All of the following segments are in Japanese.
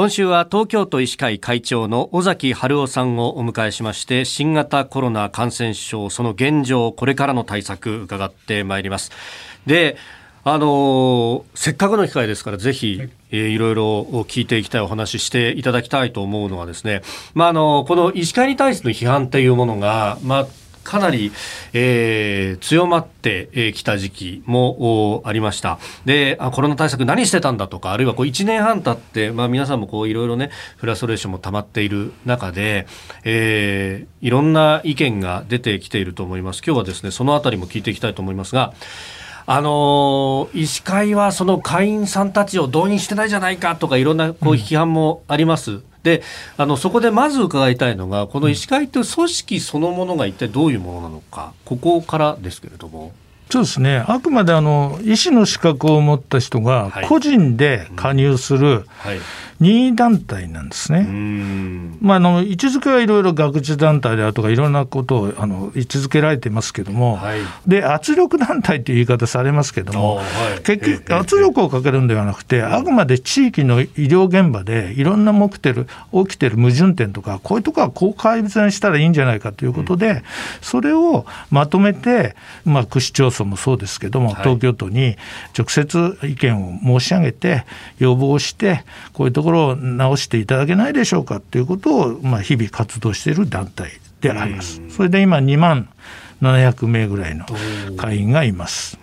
今週は東京都医師会会長の尾崎春夫さんをお迎えしまして新型コロナ感染症その現状これからの対策伺ってまいります。であのせっかくの機会ですからぜひ、えー、いろいろ聞いていきたいお話ししていただきたいと思うのはですね、まあ、あのこの医師会に対しての批判というものが、まあ、かなり、えー、強まってきた時期もありました。で、あコロナ対策何してたんだとか、あるいはこう1年半経って、まあ皆さんもこういろいろね、フラストレーションも溜まっている中で、えー、いろんな意見が出てきていると思います。今日はですね、そのあたりも聞いていきたいと思いますが、あの医師会はその会員さんたちを動員してないじゃないかとかいろんなこう批判もあります。うんであのそこでまず伺いたいのがこの医師会という組織そのものが一体どういうものなのかここからですけれども。そうですね、あくまであの医師の資格を持った人が個人で加入する、任意団体なんですね。まあ、あの位置づけはいろいろ学術団体であるとかいろんなことをあの位置づけられてますけども、はい、で圧力団体という言い方されますけども、はい、結局圧力をかけるんではなくて、あくまで地域の医療現場でいろんな起きてる起きてる矛盾点とかこういうところはこう改善したらいいんじゃないかということで、それをまとめて、まあ、区市町村もそうですけども、東京都に直接意見を申し上げて要望してこういうところころを直していただけないでしょうかということを、まあ、日々活動している団体であります。それで今2万700名ぐらいの会員がいます。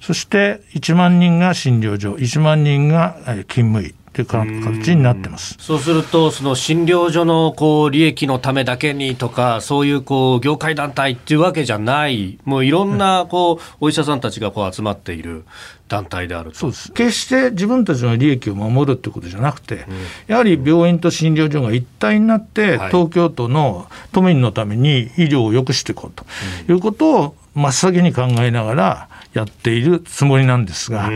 そして1万人が診療所、1万人が勤務医。ていう形になってます。そうすると、その診療所のこう利益のためだけにとか、そういうこう業界団体っていうわけじゃない、もういろんなこうお医者さんたちがこう集まっている。団体であるそうです。決して自分たちの利益を守るってことじゃなくて、うん、やはり病院と診療所が一体になって、東京都の都民のために医療を良くしていこうということを真っ先に考えながら、やっているつもりなんですが、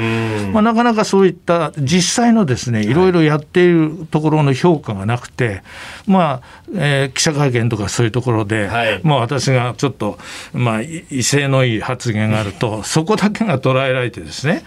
まあ、なかなかそういった実際のですねい。ろいろやっているところの評価がなくて、まあえー、記者会見とかそういうところで、はい、まあ、私がちょっと、まあ、威勢のいい発言があると、そこだけが捉えられてですね、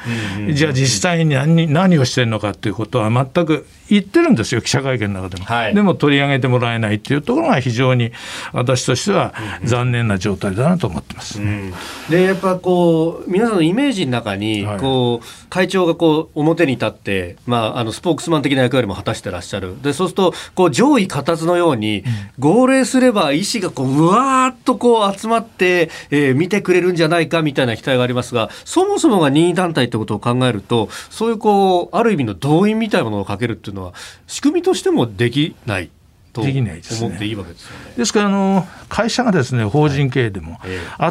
じゃあ実際に何何をしてるのかということは全く言ってるんですよ、記者会見の中でも。はい、でも取り上げてもらえないっていうところが非常に私としては残念な状態だなと思ってます、うん、でやっぱこう皆さんのイメージの中に、こう会長がこう表に立って、まあ、あのスポークスマン的な役割も果たしてらっしゃる。でそうするとこう上位固つのように、号令すれば医師がこううわーっとこう集まって、えー、見てくれるんじゃないかみたいな期待がありますがそもそもが任意団体ってことを考えるとそういうこうある意味の動員みたいなものをかけるっていうのは仕組みとしてもできないできないですね。ですからあの会社がですね法人経営でも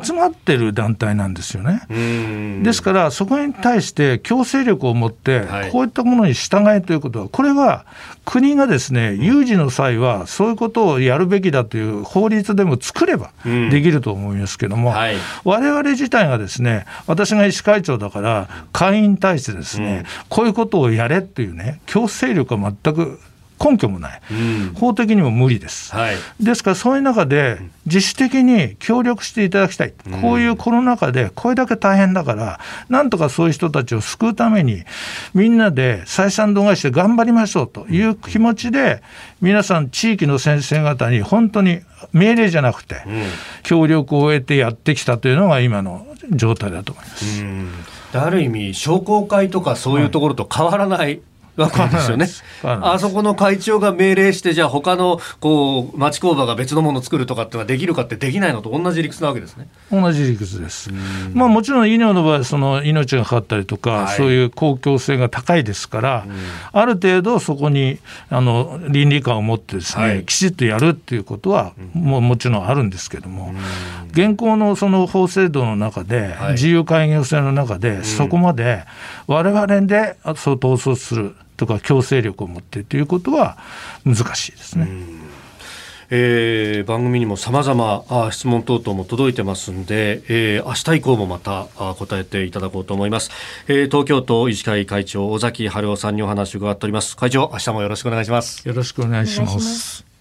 集まってる団体なんですよね。ですからそこに対して強制力を持ってこういったものに従えということはこれは国がですね有事の際はそういうことをやるべきだという法律でも作ればできると思いますけども、我々自体がですね私が医師会長だから会員に対してですねこういうことをやれっていうね強制力は全く根拠もない、うん、法的にも無理です、はい、ですからそういう中で自主的に協力していただきたい、うん、こういうコロナ禍でこれだけ大変だからなんとかそういう人たちを救うためにみんなで採算度外視で頑張りましょうという気持ちで皆さん地域の先生方に本当に命令じゃなくて協力を得てやってきたというのが今の状態だと思います。ある意味商工会とかそういうところと変わらないわけですよね。あそこの会長が命令して、じゃあ他のこう町工場が別のものを作るとかってのはできるかってできないのと同じ理屈なわけですね。同じ理屈です。まあもちろん医療の場合その命がかかったりとか、はい、そういう公共性が高いですから、ある程度そこにあの倫理観を持ってですね、はい、きちっとやるっていうことはももちろんあるんですけども、現行のその法制度の中で、自由開業制の中で、そこまで我々でそう統率する。とか強制力を持ってということは難しいですね。えー、番組にもさまざま質問等々も届いてますんで、えー、明日以降もまた答えていただこうと思います、えー、東京都医師会会長尾崎春夫さんにお話を伺っております。会長明日もよろしくお願いします。よろしくお願いします